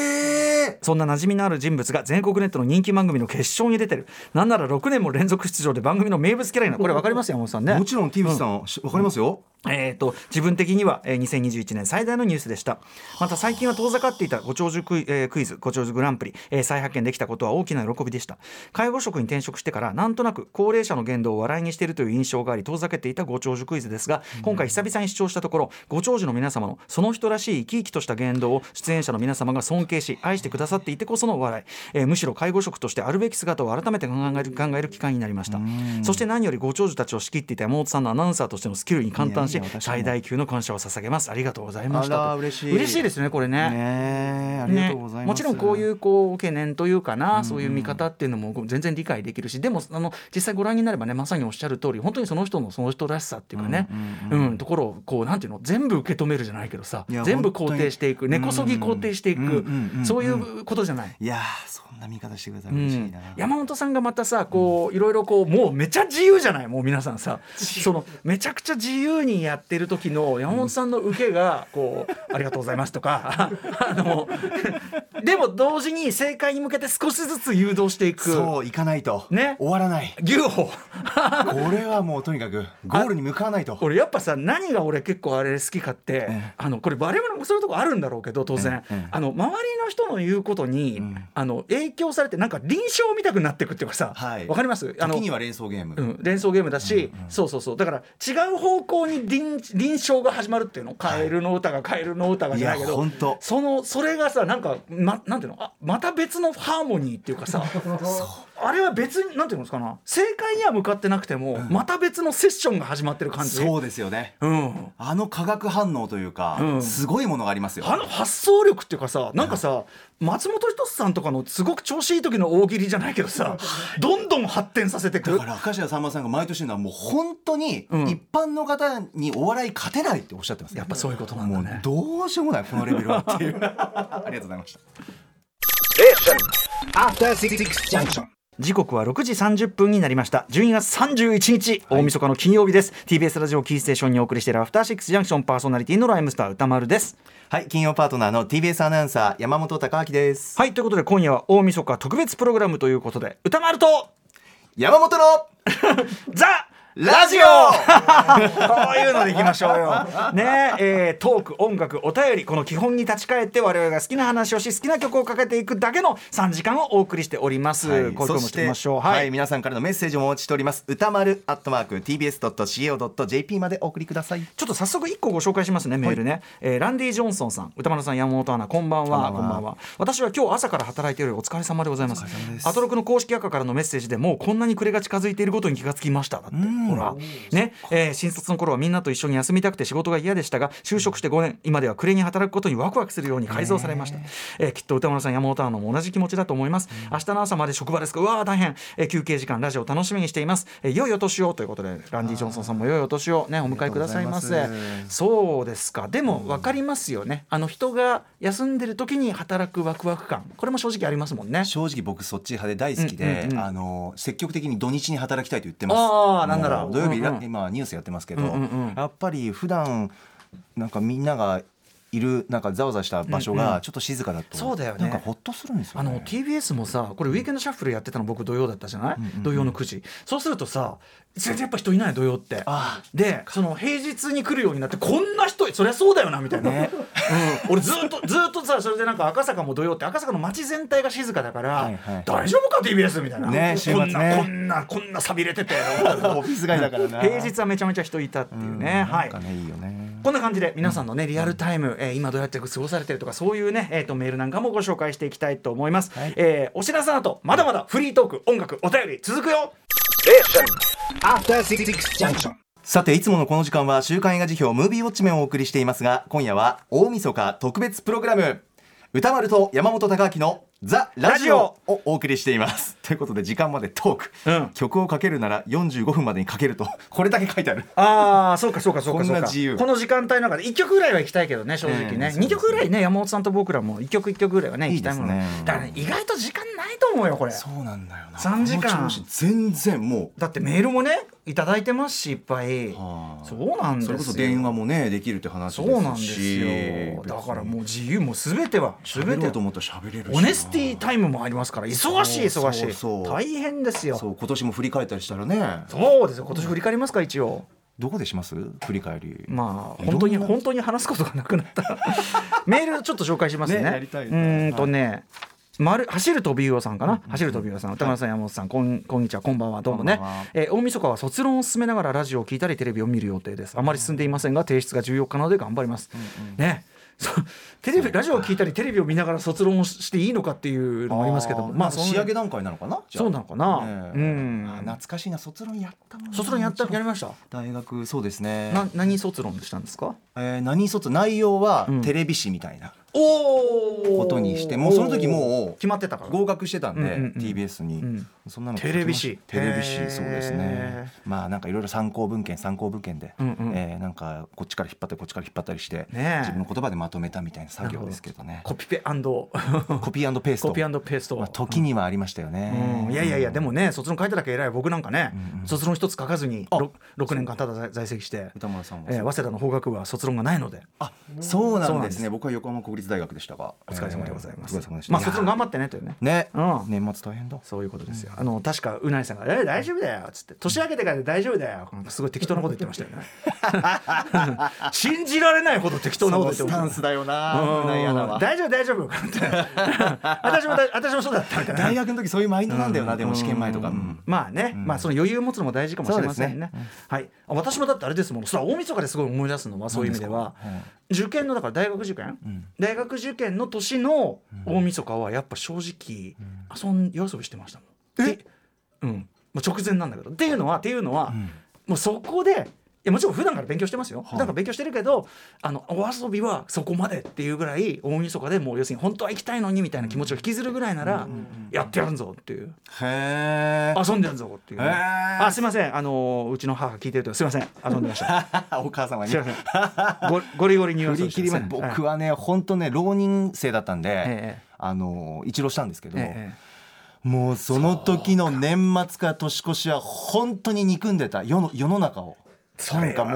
そんな馴染みのある人物が全国ネットの人気番組の決勝に出てる。なんなら6年も連続出場で番組の名物キャラになる。これ分かりますよ山本さんね。もちろん TV さん、分かりますよ。えー、と自分的には、えー2021年最大のニュースでした。また最近は遠ざかっていたご長寿クイ,、えークイズご長寿グランプリ、えー再発見できたことは大きな喜びでした。介護職に転職してからなんとなく高齢者の言動を笑いにしているという印象があり遠ざけていたご長寿クイズですが今回久々に視聴したところご長寿の皆様のその人らしい生き生きとした言動を出演者の皆様が尊敬し愛してくださっていてこその笑い、えーむしろ介護職としてあるべき姿を改めて考える考える機会になりました。そして何よりご長寿たちを仕切っていた山本さんのアナウンサーとしてのスキルに感嘆しいやいや私も。最大級の感謝を捧げます。ありがとうございました嬉しい。嬉しいですねこれね。ねえありがとうございます、もちろんこういうこう懸念というかな、そういう見方っていうのも全然理解できるしでもあの実際ご覧になればねまさにおっしゃる通り本当にその人のその人らしさっていうかね、うんところをこうなんていうの全部受け止めるじゃないけどさ全部肯定していく根こそぎ肯定していく、そういうことじゃない。いやーそんな見方してくださいうん嬉しいな、山本さんがまたさこういろいろこうもうめちゃ自由じゃない？もう皆さんさそのめちゃくちゃ自由にやってる時の山本さんの受けがこう「ありがとうございます」とかあのでも同時に正解に向けて少しずつ誘導していく。そう行かないと、ね。終わらない。牛歩。これはもうとにかくゴールに向かわないと。俺やっぱさ何が俺結構あれ好きかって、ええ。あのこれ我々もそういうとこあるんだろうけど当然、ええ。あの周りの人の言うことに、ん。あの影響されてなんか臨床見たくなっていくっていうかさわ、はい。かります？あの時には連想ゲーム、うん、連想ゲームだし、そうそうそう。だから違う方向に臨臨床が始まるっていうの？カエルの歌がカエルの歌がじゃないけど、そのそれがさなんか、ま、なんていうの？あまた別のハーモニーっていうかさ あれは別になんていうのかな。正解には向かってなくても、また別のセッションが始まってる感じ。そうですよね。うん、あの化学反応というか、うん。すごいものがありますよ。あの発想力っていうかさなんかさ松本人志さんとかのすごく調子いい時の大喜利じゃないけどさどんどん発展させてくだから明石家さんまさんが毎年言うのはもう本当にうん。一般の方にお笑い勝てないっておっしゃってます、やっぱそういうことなんだもうねどうしようもないこのレベルはっていう。ありがとうございました。After Six Junction. 時刻は6時30分になりました。12月31日、大晦日の金曜日です。TBS ラジオキーステーションにお送りしているアフターシックスジャンクションパーソナリティのライムスター歌丸です。はい金曜パートナーの TBS アナウンサー山本貴明です。はいということで今夜は大晦日特別プログラムということで歌丸と山本のザラジオこういうのでいきましょうよ。ねえートーク、音楽、お便り、この基本に立ち返って我々が好きな話をし、好きな曲をかけていくだけの3時間をお送りしております。はいこしていきましょう。はい、はい。皆さんからのメッセージをお待ちしております歌丸アットマーク TBS.CO.JP までお送りくださいちょっと早速1個ご紹介しますね、メールね。えーランディ・ジョンソンさん、歌丸さん、山本アナ、こんばんは。こんばんは。私は今日朝から働いているお疲れ様でございます。アトロクの公式赤からのメッセージでもうこんなに暮れが近づいていることに気がつきました。だって。ほらね、えー新卒の頃はみんなと一緒に休みたくて仕事が嫌でしたが就職して5年今では暮れに働くことにワクワクするように改造されました、えーきっと歌丸さん山本アナも同じ気持ちだと思います、明日の朝まで職場ですか。うわー大変、えー休憩時間ラジオ楽しみにしています、えー良いお年をということでランディ・ジョンソンさんも良いお年をねお迎えくださいませそうですか。でも分かりますよね。あの人が休んでる時に働くワクワク感。これも正直ありますもんね。正直僕そっち派で大好きで、あの積極的に土日に働きたいと言ってます。あーなんなら土曜日、うんうん。今ニュースやってますけど、うんうんうん。やっぱり普段なんかみんながいるなんかざわざわした場所うんうん。がちょっと静かだと、そうだよね。なんかほっとするんですよね。あの TBS もさこれウィークエンドシャッフルやってたの僕土曜だったじゃない、土曜の9時そうするとさ全然やっぱ人いない土曜って。あでその平日に来るようになってこんな人そりゃそうだよなみたいな、ね。うん、俺ずっとずっとさそれでなんか赤坂も土曜って赤坂の街全体が静かだから、はいはい。大丈夫か TBS みたいな、ね週末ね。こんなこんなこんな寂れてて。オフィス街だからな。平日はめちゃめちゃ人いたっていうね、はい。なんかねいいよねこんな感じで皆さんのねリアルタイム、えー今どうやって過ごされてるとかそういうね、えー、とメールなんかもご紹介していきたいと思います、はい。えーお知らせの後まだまだフリートーク音楽お便り続くよ。After Six Junction. さていつものこの時間は週刊映画辞表ムービーウォッチメンをお送りしていますが今夜は大晦日特別プログラム。歌丸と山本貴明のザ・ラジオ。をお送りしています。ということで時間までトーク、うん。曲をかけるなら45分までにかけると これだけ書いてある。ああそうかそうかそうかそうか。な自由。この時間帯の中で1曲ぐらいは行きたいけどね正直ね、ええ2曲ぐらいね山本さんと僕らも1曲1曲ぐらいはね行きたいもの。ねだからね意外と時間ないと思うよこれ。そうなんだよな。3時間。全然もだってメールもねいただいてますしいっぱい、はあ。そうなんですよ。うそれこそ電話もねできるって話ですし。そうなんですよ。だからもう自由もう全ては全てと思ったら喋れるしな。オネスティタイムもありますから忙しい忙しい。大変ですよ。今年も振り返ったりしたらね。そうですよ。今年振り返りますか一応。どこでします？振り返り。まあ本当に本当に話すことがなくなった。ら メールちょっと紹介しますね。ねやりたいうーんとねまる走る飛び魚さんかな、走る飛び魚さん。歌丸さん山本さんこんこんにちはこんばんは。どうもね。えー大晦日は卒論を進めながらラジオを聞いたりテレビを見る予定です。あまり進んでいませんが提出が14日なので頑張ります、ね テレビラジオを聞いたりテレビを見ながら卒論をしていいのかっていうのもありますけどあーまあ仕上げ段階なのかな？そうなのかな？ねえ。うん。あ懐かしいな卒論やったもんな。卒論やったやりました？大学そうですね。な何卒論でしたんですか？えー何卒？内容はうん。テレビ誌みたいな。おことにしてもうその時もう決まってたから。合格してたんで、うんうんうん TBS に、うん。そんなのテレビ誌テレビ誌そうですね。まあなんかいろいろ参考文献参考文献で、うんうん。えーなんかこっちから引っ張ってこっちから引っ張ったりして、ねえ。自分の言葉でまとめたみたいな作業ですけどね。コピペコ コピーペースト。ピーペースト。まあ、時にはありましたよね、うん。いやいやいやでもね卒論書いただけ偉い。僕なんかね、うんうん。卒論一つ書かずにあ 6, 6年間ただ在在籍して、歌丸さんは、えー早稲田の法学部は卒論がないので。あそうなんですね。僕は横浜国立大学でしたがお疲れ様でございます、えーまあ卒論頑張張ってねというね。ね、うん。年末大変だ。そういうことですよ。あの確かうないさんが「え大丈夫だよ」っつって「年明けてからで大丈夫だよ」すごい適当なこと言ってましたよね。信じられないほど適当なこと言ってましたそのスタンスだよな。大丈夫大丈夫。私もだ私もそうだったみたいな。大学の時そういうマインドなんだよな、うん。でも試験前とか、うん。まあね、うん。まあその余裕を持つのも大事かもしれませんね。はい。あ私もだってあれですもん。さ大晦日ですごい思い出すのはそういう意味では。何受験のだから大学受験、うん大学受験の年の大晦日はやっぱ正直遊ん夜遊びしてましたもん。え？うん。もう直前なんだけど。っていうのはっていうのは、ん。もうそこでいやもちろん普段から勉強してますよ、い。普段から勉強してるけどあのお遊びはそこまでっていうぐらい大晦日でもう要するに本当は行きたいのにみたいな気持ちを引きずるぐらいなら、やってやるぞっていう。へえ遊んでやるぞっていう。ね、あすいません。あのうちの母聞いてるとすいません。遊んでました。お母様に。すいません。ごゴリゴリに言わ振り切りま僕はね本当ね浪人生だったんで、ええあの一浪したんですけど、ええもうその時の年末から年越しは本当に憎んでた世の世の中をなんかも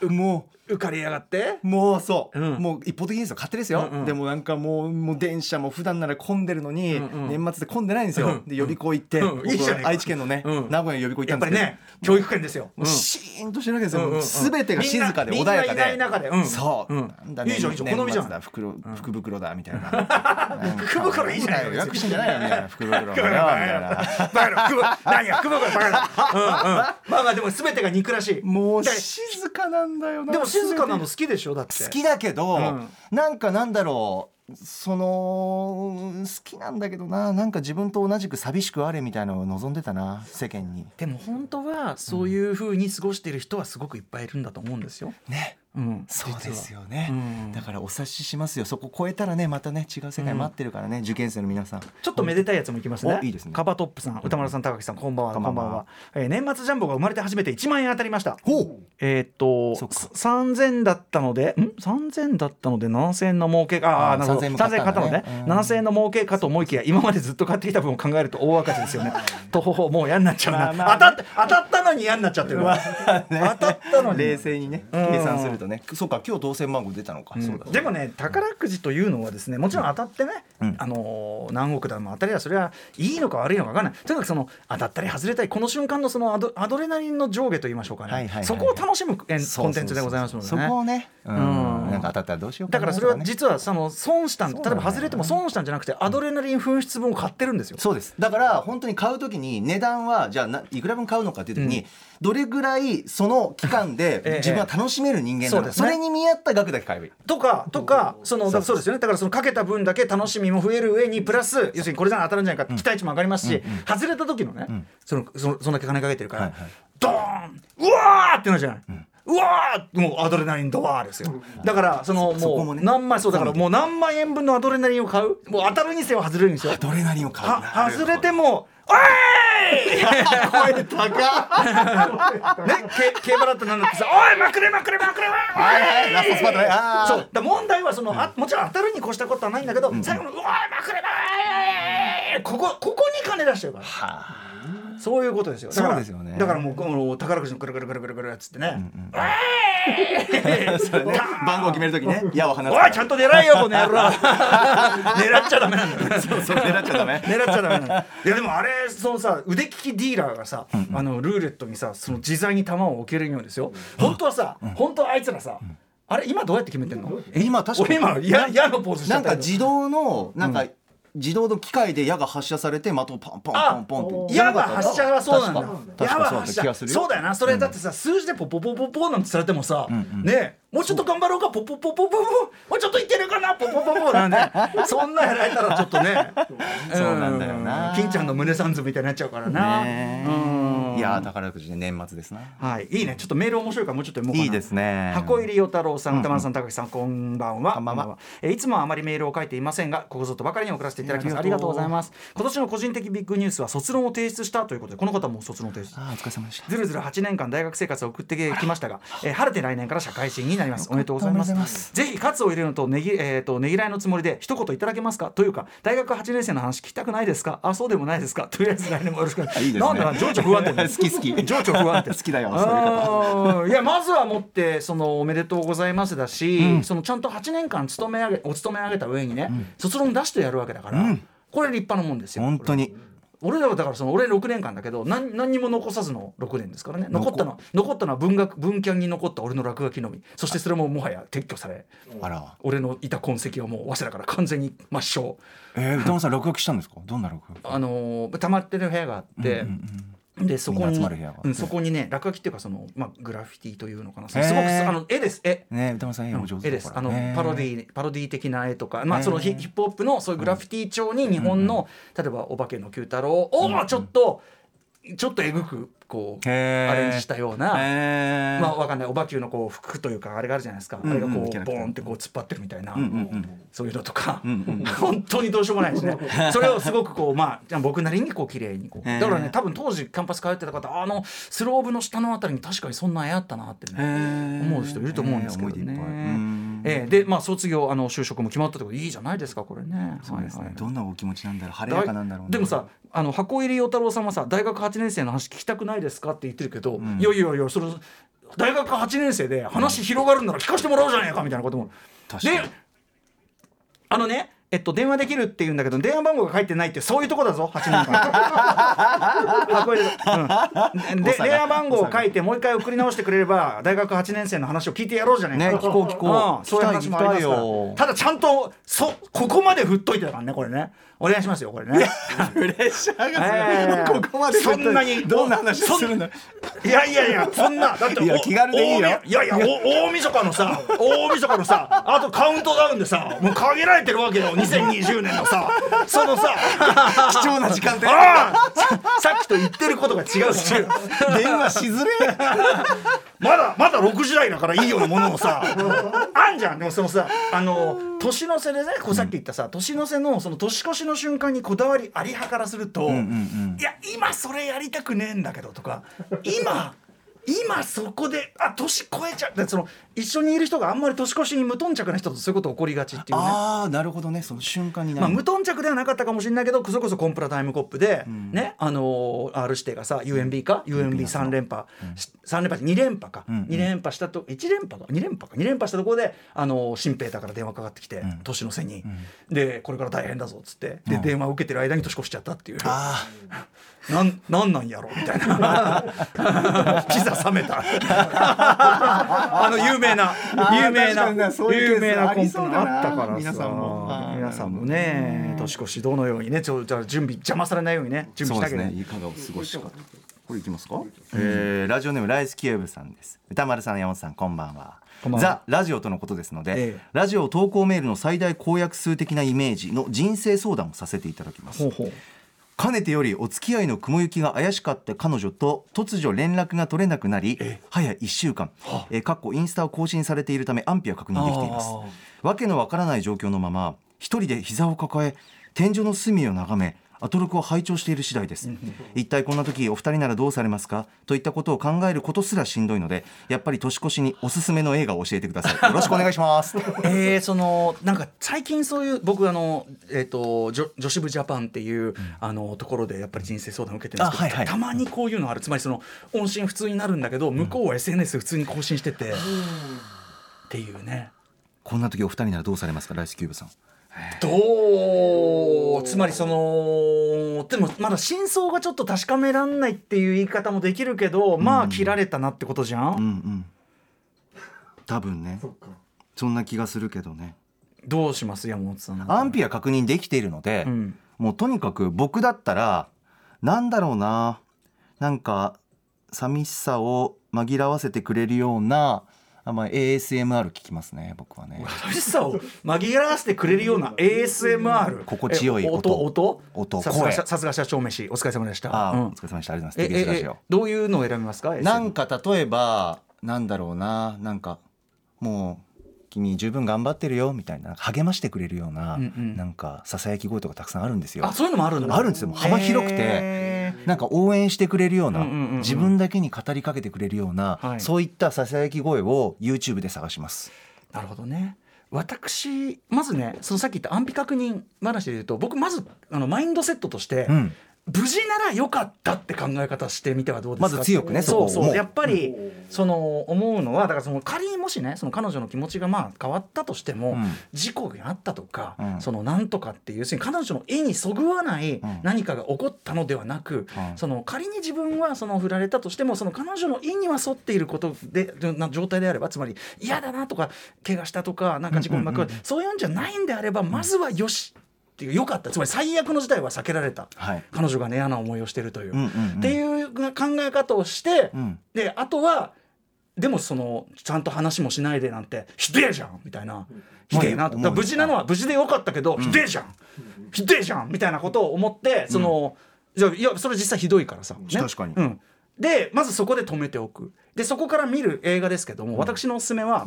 うも浮かれやがって？うもうそう、うん。もう一方的にですよ。勝手ですよ、うんうん。でもなんかもうもう電車も普段なら混んでるのに、うんうん。年末で混んでないんですよ、うんで予備校行って、うん。僕いいじゃない。か愛知県のね、うん。名古屋に予備校行やったんですけど。っぱりね教育圏ですよ、もうシーンとしてるわけですよ、うんうんうん。すべてが静かで穏やかで。みんないない中で。うん。そう、うん。なんだいいじゃんいいじゃん。年好みじゃん末だ。袋福袋だみたいな。福袋いいじゃない。予約してんじゃないよみたいな福袋だよ。みたいなバカな福袋何や福袋バカなうんうん。まあまあでも全てが憎らしい。もうだ静かなんだよな。でも静かなの好きでしょだって。好きだけど、うん。なんかなんだろうその好きなんだけどななんか自分と同じく寂しくあれみたいなのを望んでたな世間に。でも本当はそういうふうに過ごしている人はすごくいっぱいいるんだと思うんですよ。ねうん、そうですよ。よね、うん。だからお察ししますよ。そこ超えたらねまたね違う世界待ってるからね、受験生の皆さん。ちょっとめでたいやつもいきますね。おいいですね。カバトップさん、歌丸さん、高木さん、こんばんは。こんばんは。えー年末ジャンボが生まれて初めて1万円当たりました。ほう。えーっとそっか。三千だったので、ん？三千だったので七千円の儲けああなるほど。3000円買ったのでうん。七千円の儲けかと思いきや今までずっと買ってきた分を考えると大赤字ですよね。ともう嫌になっちゃうな。まあまあ。当たって当たったのに嫌になっちゃってる。当たったのに。冷静にねうん計算するとね、そうか今日当選番号出たのか、そうだでもね宝くじというのはですねもちろん当たってね、うん。あのー何億だも当たりはそれはいいのか悪いのか分かんないとにかくその当たったり外れたりこの瞬間のそのアドアドレナリンの上下と言いましょうかね、はいはいはいはい。そこを楽しむコンテンツでございますのでそねこをね、うん。うんなんか当たったらどうしようだからそれは実はその損したん、例えば外れても損したんじゃなくてアドレナリン噴出分を買ってるんですよ。そうです。だから本当に買う時に値段はじゃあないくら分買うのかっていう時に、どれぐらいその期間 ええ。で自分は楽しめる人間なのか、それに見合った額だけ買えばいい。とかとかそのそうですよね。だからそのかけた分だけ楽しみも増える上にプラス要するにこれじゃ当たるんじゃないか期待値も上がりますし、外れた時のね、そのそのそんだけ金かけてるから、はいはい。ドーンうわーってなるじゃない。うわーもうアドレナリンドワーですよ。だからそのもう何万そうだからもう何万円分のアドレナリンを買う？もう当たるにせよ外れるにせよ。アドレナリンを買う。は外れても「おい! 」声高っね、け競馬だったらなんだってさ「おいまくれまくれまくれまくれ!」はいはいラストスパートね。そう。だ問題はその、あもちろん当たるに越したことはないんだけど、最後の「うわーまくれまーここここに金出してるから。はそういうことですよそうですよね。だからもうこの宝くじのくるくるくるくるくるっつってね「それね。番号決める時ね。矢を放つ。おいちゃんと狙えよこの野郎。狙っちゃダメなんだよ。そうそう狙っちゃダメ。狙っちゃダメなんだいやでもあれそのさ腕利きディーラーがさ、あのルーレットにさその自在に球を置けるようにですよ。本当はさ、本当はあいつらさ、あれ今どうやって決めてんの？え今確か俺今矢矢のポーズなんか自動のなんか、自動の機械で矢が発射されて的をパンパンパンパンって。矢は発射はそうなんだ。矢は確かそうだ発射そうだよな。それだってさ数字でポポポポポなんてされてもさねえもうちょっと頑張ろうかポポポポポポもうちょっといけるかなポポポポなんで そんなやられたらちょっとね。そうなんだよな。金ちゃんの胸サンズみたいになっちゃうからな。ねうんいやー宝くじで年末ですな。はい。いいね。ちょっとメール面白いからもうちょっと読もうかな。いいですね。箱入り与太郎さん、歌丸さん、高木さん、こんばんは。こんばんは。えーいつもはあまりメールを書いていませんが、ここぞとばかりに送らせていただきます。ありがとうございます。今年の個人的ビッグニュースは卒論を提出したということで、この方も卒論を提出。あーお疲れ様でした。ずるずる8年間大学生活を送ってきましたが、えー晴れて来年から社会人になります。おめでとうございます。ぜひカツを入れるのとねぎ、えー、とねぎらいのつもりで一言いただけますか？というか大学8年生の話聞きたくないですか？あそうでもないですか？とりあえず来年もよろしく。いいいですね。なんだな情緒不安定好き好き。情緒不安定好きだよそういう方。いやまずはもってそのおめでとうございますだし、そのちゃんと8年間勤め上げお勤め上げた上にね、卒論出してやるわけだから、これ立派なもんですよ。本当に。俺らはだからその俺6年間だけど何何にも残さずの6年ですからね。残ったのは残ったのは文学文キャンに残った俺の落書きのみ。そしてそれももはや撤去されあら。俺のいた痕跡はもう早稲田から完全に抹消。えー、歌丸さん落書きしたんですか？どんな落書き？あのー溜まってる部屋があって、でそこみんなに集まるうん、そこにね落書きっていうかその、まあ、グラフィティというのかな。すごくあの絵です。絵。ね歌丸さん絵お上手絵です。あのパロディパロディ的な絵とか、まあ、そのヒヒップホップのそういうグラフィティ調に日本の、例えば「お化けの九太郎」をちょっと、ちょっとえぐくこうアレンジしたような。えー。まあわかんない。おばきゅうのこう服というかあれがあるじゃないですか、うんうん。あれがこうボーンってこう突っ張ってるみたいな、うんうんうん。そういうのとか、んうん本当にどうしようもないですね。それをすごくこうまあじゃあ僕なりにこう綺麗にこう。だからね多分当時キャンパス通ってた方あのスローブの下のあたりに確かにそんな絵あったなってね思思う人いると思うんですけどね。ええ。でまあ卒業あの就職も決まったってことでいいじゃないですかこれね。そうですはいはい。ねどんなお気持ちなんだろう。晴れやかなんだろうね。でもさあの箱入り与太郎さんはさ大学8年生の話聞きたくないですかって言ってるけど、ん。いやいやいやそれ大学8年生で話広がるんなら聞かせてもらおうじゃねえかみたいなことも。で確かに。あのねえっと、電話できるって言うんだけど電話番号が書いてないってそういうとこだぞ8年間。うん。で電話番号を書いてもう一回送り直してくれれば大学8年生の話を聞いてやろうじゃないね聞こう聞こう。うんそういう話もありますから。ただちゃんとそここまで振っといてたからねこれねお願いしますよこれね。プレッシャーええここまでそんなにどんな話するんだいやいやいやそんなだっておいや気軽でいいよ。いやいやお大晦日のさ大晦日のさあとカウントダウンでさもう限られてるわけよ2020年のさそのさ貴重な時間帯。さっきと言ってることが違うし電話しづれまだまだ6時台だからいいようなものをさあんじゃん。でもそのさあの年の瀬でねこうさっき言ったさ、年の瀬のその年越しの瞬間にこだわりあり派からすると、いや今それやりたくねえんだけどとか今今そこであ年越えちゃう。でその一緒にいる人があんまり年越しに無頓着な人とそういうこと起こりがちっていうね。ああなるほどね。その瞬間になまあ、る無頓着ではなかったかもしれないけどそれこそコンプラタイムコップで、ねあのー R 指定がさ UMB か UMB3 連覇、三連覇2連覇か、んうん。2連覇したと1連覇か2連覇か2連覇したところであのー新平太から電話かかってきて、年の瀬に、でこれから大変だぞっつって。で、電話を受けてる間に年越しちゃったっていう。あ なんなんなんやろ？みたいな。ピザ冷めた。あの有名な有名な有名なコンプありそうだな。あったからさ。皆さんも。はい皆さんもね年越しどのようにねちょじゃあ準備邪魔されないようにね準備しなきゃね。いかがお過ごしかこれいきますか、えーラジオネームライスキューブさんです。歌丸さん山本さんこんばんは。こんばんは。ザ・ラジオとのことですので、ええ。ラジオ投稿メールの最大公約数的なイメージの人生相談をさせていただきます。ほうほうかねてよりお付き合いの雲行きが怪しかった彼女と突如連絡が取れなくなり早1週間。えーかっこインスタを更新されているため安否は確認できています。あわけのわからない状況のまま一人で膝を抱え天井の隅を眺めアトロクを拝聴している次第です。一体こんな時お二人ならどうされますか？といったことを考えることすらしんどいのでやっぱり年越しにおすすめの映画を教えてください。よろしくお願いします。えー、そのなんか最近そういう僕あの、えー、と女女子部ジャパンっていう、あのところでやっぱり人生相談を受けてるんですけど、あはいはい。たまにこういうのある。つまりその音信不通になるんだけど向こうは SNS 普通に更新してて、っていうね。こんな時お二人ならどうされますか？ライスキューブさんどう？つまりそのでもまだ真相がちょっと確かめらんないっていう言い方もできるけど、まあ切られたなってことじゃん、うんうん。多分ね。そんな気がするけどね。どうします？山本さん。安否は確認できているので、うん。もうとにかく僕だったらなんだろうな。なんか寂しさを紛らわせてくれるようなあまあ ASMR 聞きますね僕はね。寂しさを紛らわせてくれるような ASMR 心地よいえ音音？音さすがさすが社長飯。お疲れ様でした。あ、うん。お疲れ様でした。ありがとうごえざいますどういうのを選びますか？なんか例えばなんだろうななんかもう君十分頑張ってるよみたいな励ましてくれるような、うんうん。なんかささやき声とかたくさんあるんですよ。あそういうのもあるんだ。あるんですよ。もう幅広くて。へなんか応援してくれるような、自分だけに語りかけてくれるような、はい。そういったささやき声を YouTube で探します。ーなるほどね。私まずねそのさっき言った安否確認話で言うと僕まずあのマインドセットとして、うん無事なら良かったって考え方してみてはどうですか？まず強くねそうそうやっぱりその思うのはだからその仮にもしねその彼女の気持ちがまあ変わったとしても、うん。事故があったとか、うん。そのなんとかっていう要するに彼女の意にそぐわないん。何かが起こったのではなく、うん。その仮に自分はその振られたとしてもその彼女の意には沿っていることでな状態であればつまり嫌だなとか怪我したとかなんか事故に巻く、そういうんじゃないんであればまずはよしっていう良かった。つまり最悪の事態は避けられた。はい。彼女がね嫌な思いをしてるという、うんうんうん。っていう考え方をして、うん。であとはでもそのちゃんと話もしないでなんてひでえじゃんみたいな。ひでえなと。無事なのは無事でよかったけど、ひでえじゃん。ひでえじゃんみたいなことを思ってその、いやいやそれ実際ひどいからさ、ね。確かに。うん、でまずそこで止めておく。でそこから見る映画ですけども、私のおすすめは、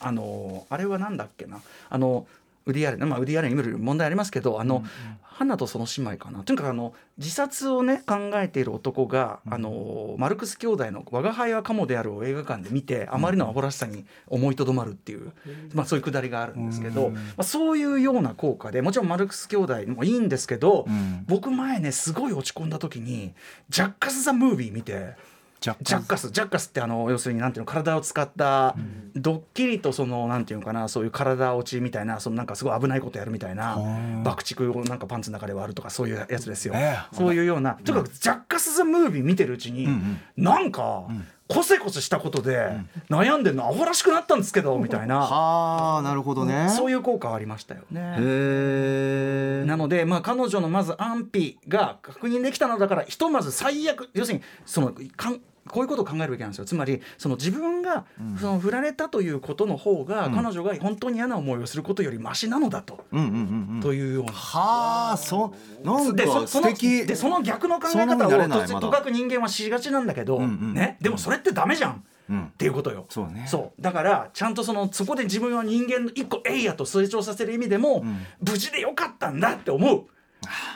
あのあれはなんだっけな。あのウディアレン、まあ、ウディアレン今いろいろ問題ありますけどあの、花とその姉妹かな。とにかくあの自殺をね考えている男が、あのマルクス兄弟の「我が輩はカモである」を映画館で見てあまりのアホらしさに思いとどまるっていう、まあ、そういうくだりがあるんですけど、まあ、そういうような効果でもちろんマルクス兄弟もいいんですけど、ん。僕前ねすごい落ち込んだ時に「ジャッカス・ザ・ムービー」見て。ジャッカスジャッカスってあの要するになんていうの体を使ったドッキリとそのなんていうのかなそういう体落ちみたいなそのなんかすごい危ないことやるみたいな爆竹をなんかパンツの中で割るとかそういうやつですよ、ええ。そういうようなとにかくジャッカス・ザ・ムービー見てるうちに、なんか、コセコセしたことで悩んでるのアホらしくなったんですけどみたいな。はあなるほどね。そういう効果はありましたよね。なので、まあ、彼女のまず安否が確認できたのだからひとまず最悪要するにそのかんこういうことを考えるべきなんですよ。つまりその自分がその振られたということの方が、彼女が本当に嫌な思いをすることよりマシなのだと、うんうんうんうん。というような。はあそうなんでそかそのでその逆の考え方をまだ。ととかく人間はしがちなんだけど、んうんね、でもそれってダメじゃん、うん。っていうことよ。そうね。そう。だからちゃんとそのそこで自分は人間の一個エイヤと成長させる意味でも、無事でよかったんだって思う。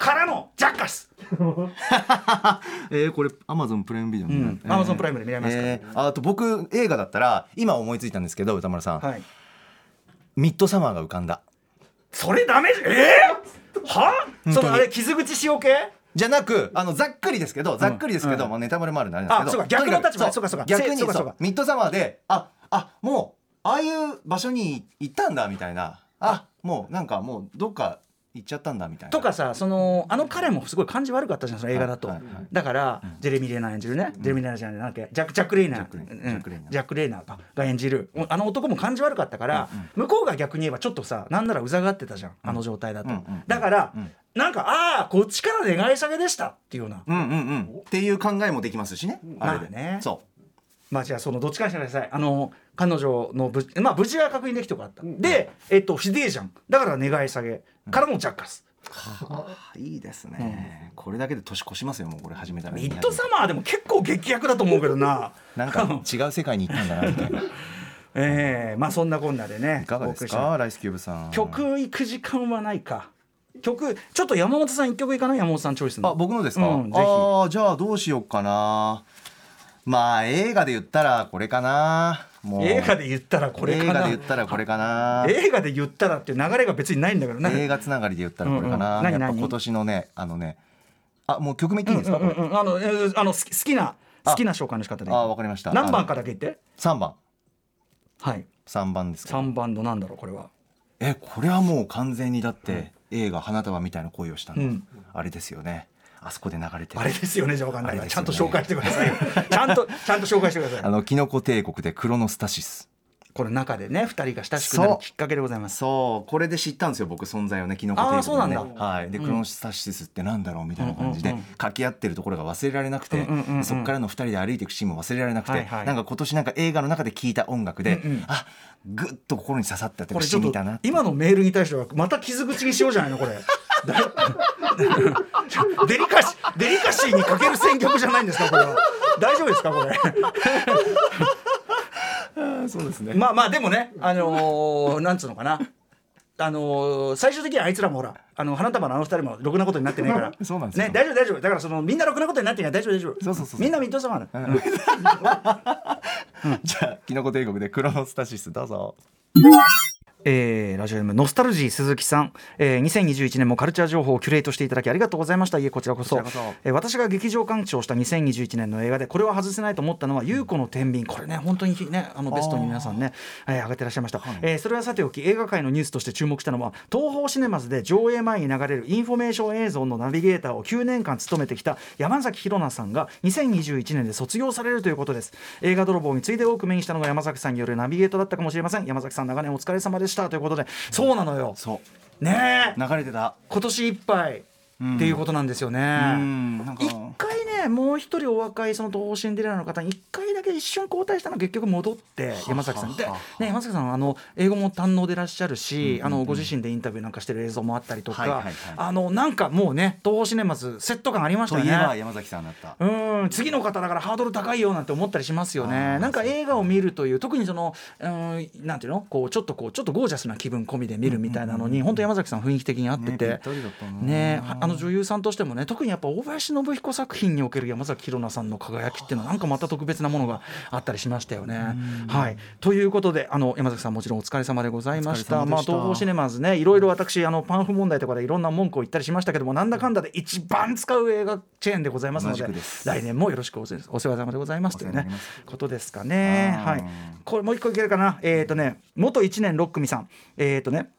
からのジャッカス えー、これアマゾンプライムビデオにうん。Amazon プライムで見られますからえーあと僕映画だったら今思いついたんですけど歌丸さん、はい。ミッドサマーが浮かんだ。それダメじゃえー、は？そのあれ傷口塩系？じゃなくあのざっくりですけどざっくりですけど、うん。もうネタバレもあるんであれですけど。あそうか。逆の立場そうかそうか。逆にせそうミッドサマーでああもうああいう場所に行ったんだみたいな。あもうなんかもうどっか行っちゃったんだみたいな。とかさそのあの彼もすごい感じ悪かったじゃんその映画だと、はいはい。はいだから、ジェレミー・レーナー演じるね、ジェレミー・レーナーじゃないなんだっけジャック・ジャック・レイナー。ナー。うん。ジャックレー。ナーかが演じる。あの男も感じ悪かったから、向こうが逆に言えばちょっとさなんならうざがってたじゃんあの状態だと、うんうんだから、うん。なんかああこっちから願い下げでしたっていうような。うんうんうん。っていう考えもできますしね。あれで、まあねそまあじゃあそのどっちかにしてください。あの彼女の無まあ無事は確認できてよかった、でえっとひでえじゃんだから願い下げ。からのジャッカス、ういいですね、これだけで年越しますよもうこれ始めたらミッドサマーでも結構劇薬だと思うけどな。なんか違う世界に行ったんだなみたいな。い ええまあそんなこんなでねかがですかライスキューブさん。曲行く時間はないか。曲ちょっと山本さん一曲いかない山本さんチョイスの。あ僕のですか、うんぜひ。ああじゃあどうしようかな。まあ映画で言ったらこれかな映画で言ったらこれかな。映画で言ったらこれかな。映画で言ったらっていう流れが別にないんだからね映画つながりで言ったらこれかな、うんうんやっぱ今年のねあのねあもう曲名言っていいんですか、うんうんうんあの、えーあの好き好きなあ。好きな紹介の仕方であわかりました。何番かだけ言って？3番。はい。3番ですか3番のなんだろうこれは。えこれはもう完全にだって、映画花束みたいな恋をしたの、うん。あれですよねあそこで流れてる。あれですよねじゃわかんない。ね。ちゃんと紹介してくださいよ。ちゃんとちゃんと紹介してください。あのキノコ帝国でクロノスタシス。これ中でね2人が親しくなるきっかけでございます。そう。これで知ったんですよ僕存在をねキノコ帝国あーそうなんだ。はい、でクロノスタシスってなんだろうみたいな感じで、うんうんうん。掛け合ってるところが忘れられなくて、うんうんうんうんそこからの2人で歩いていくシーンも忘れられなくて、はいはい。なんか今年なんか映画の中で聴いた音楽で、うんうん。あぐっと心に刺さったっていうかこれちょっと染みたな今のメールに対してはまた傷口にしようじゃないのこれ。だ デリカシーデリカシーにかける選曲じゃないんですかこれは。大丈夫ですかこれ。そうですね。まあまあでもねあのーなんつうのかな。あのー最終的にはあいつらもほらあの花束のあの二人もろくなことになってないから。そうなんですよ。ね大丈夫大丈夫。だからそのみんなろくなことになってない大丈夫大丈夫。そうそうそうそう。みんなミッドサマーだ、うん。じゃあきのこ帝国でクロノスタシスどうぞえーラジオネームノスタルジー鈴木さん、えー、2021年もカルチャー情報をキュレートしていただきありがとうございました。いえこちらこそ。こえー私が劇場鑑賞した2021年の映画でこれは外せないと思ったのは「優子の天秤」これね本当にねあのベストに皆さんね、えー上げてらっしゃいました、えーそれはさておき映画界のニュースとして注目したのは東宝シネマズで上映前に流れるインフォメーション映像のナビゲーターを9年間務めてきた山崎紘菜さんが2021年で卒業されるということです。映画泥棒について多く目にしたのが山崎さんによるナビゲートだったかもしれません。山崎さん長年お疲れ様でしたということでそうなのよ。そう。ねえ。流れてた。今年いっぱいっていうことなんですよね。一回ねもう一人お若いその東宝シンデレラの方に一回だけ一瞬交代したのが結局戻って山崎さん。で、はね、山崎さんはあの英語も堪能でいらっしゃるし、あのご自身でインタビューなんかしてる映像もあったりとか、あのなんかもうね東宝シネマズセット感ありましたよといえばね。山崎さんだった。うん。次の方だからハードル高いよなんて思ったりしますよあね。ーなんか映画を見るという特にそのうんなんていうの？こうちょっとこうちょっとゴージャスな気分込みで見るみたいなのに本当山崎さん雰囲気的に合ってて。ねあの女優さんとしてもね特にやっぱ大林信彦作品における山崎弘奈さんの輝きっていうのはなんかまた特別なものがあったりしましたよね。はい、ということであの山崎さんもちろんお疲れ様でございました。まあ、東宝シネマズねいろいろ私あのパンフ問題とかでいろんな文句を言ったりしましたけどもなんだかんだで一番使う映画チェーンでございますので来年もよろしくお世話様でございます。というねことです。かね。はい、これもう一個いけるかな？えっ、とね元一年6組さん。えっ、とね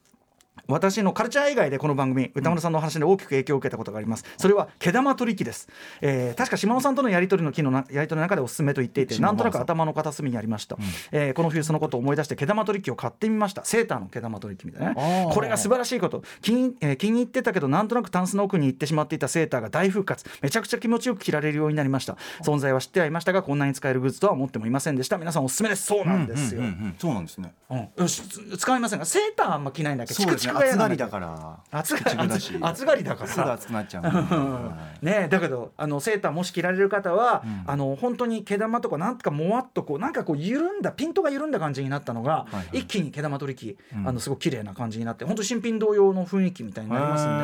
私のカルチャー以外でこの番組歌丸さんのお話で大きく影響を受けたことがあります。それは毛玉取り機です、えー確か島尾さんとのやり取りの機のなやり取りの中でおすすめと言っていてなんとなく頭の片隅にありました、えーこの冬そのことを思い出して毛玉取り機を買ってみました。セーターの毛玉取り機みたいなね。これが素晴らしいこと。気に,、えー気に入ってたけどなんとなくタンスの奥に行ってしまっていたセーターが大復活。めちゃくちゃ気持ちよく着られるようになりました。存在は知ってはいましたがこんなに使えるグッズとは思ってもいませんでした。皆さんおすすめです。そうなんですよ、うんうんうん。そうなんですね。うん。よしつ使いませんがセーターあんま着ないんだけ？ど暑がりだから。暑が口ぐだし。暑がりだから。すぐ暑くなっちゃう。は いねえだけどあのセーターもし着られる方は、あの本当に毛玉とかなんかもわっとこうなんかこう緩んだピントが緩んだ感じになったのが、いはい。一気に毛玉取り機、ん。あのすごい綺麗な感じになって本当新品同様の雰囲気みたいになりますんでね、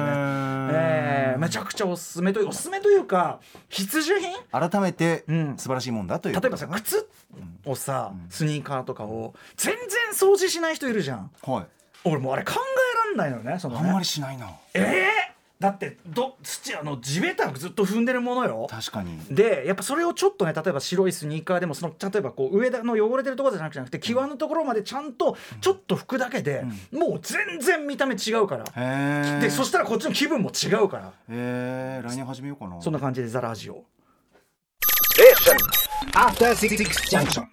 えーめちゃくちゃおすすめというおすすめというか必需品？改めてうん。素晴らしいもんだという例えばさ靴をさ、スニーカーとかを全然掃除しない人いるじゃん。はい俺もうあれ考えらんないのよねそのね。あんまりしないな。えー？だってど土あの地べたずっと踏んでるものよ。確かに。でやっぱそれをちょっとね例えば白いスニーカーでもその例えばこう上の汚れてるところじゃなくて際のところまでちゃんとちょっと拭くだけで、もう全然見た目違うから、でそしたらこっちの気分も違うから。へえ来年始めようかな。そんな感じでザラジオ。After Six Junction.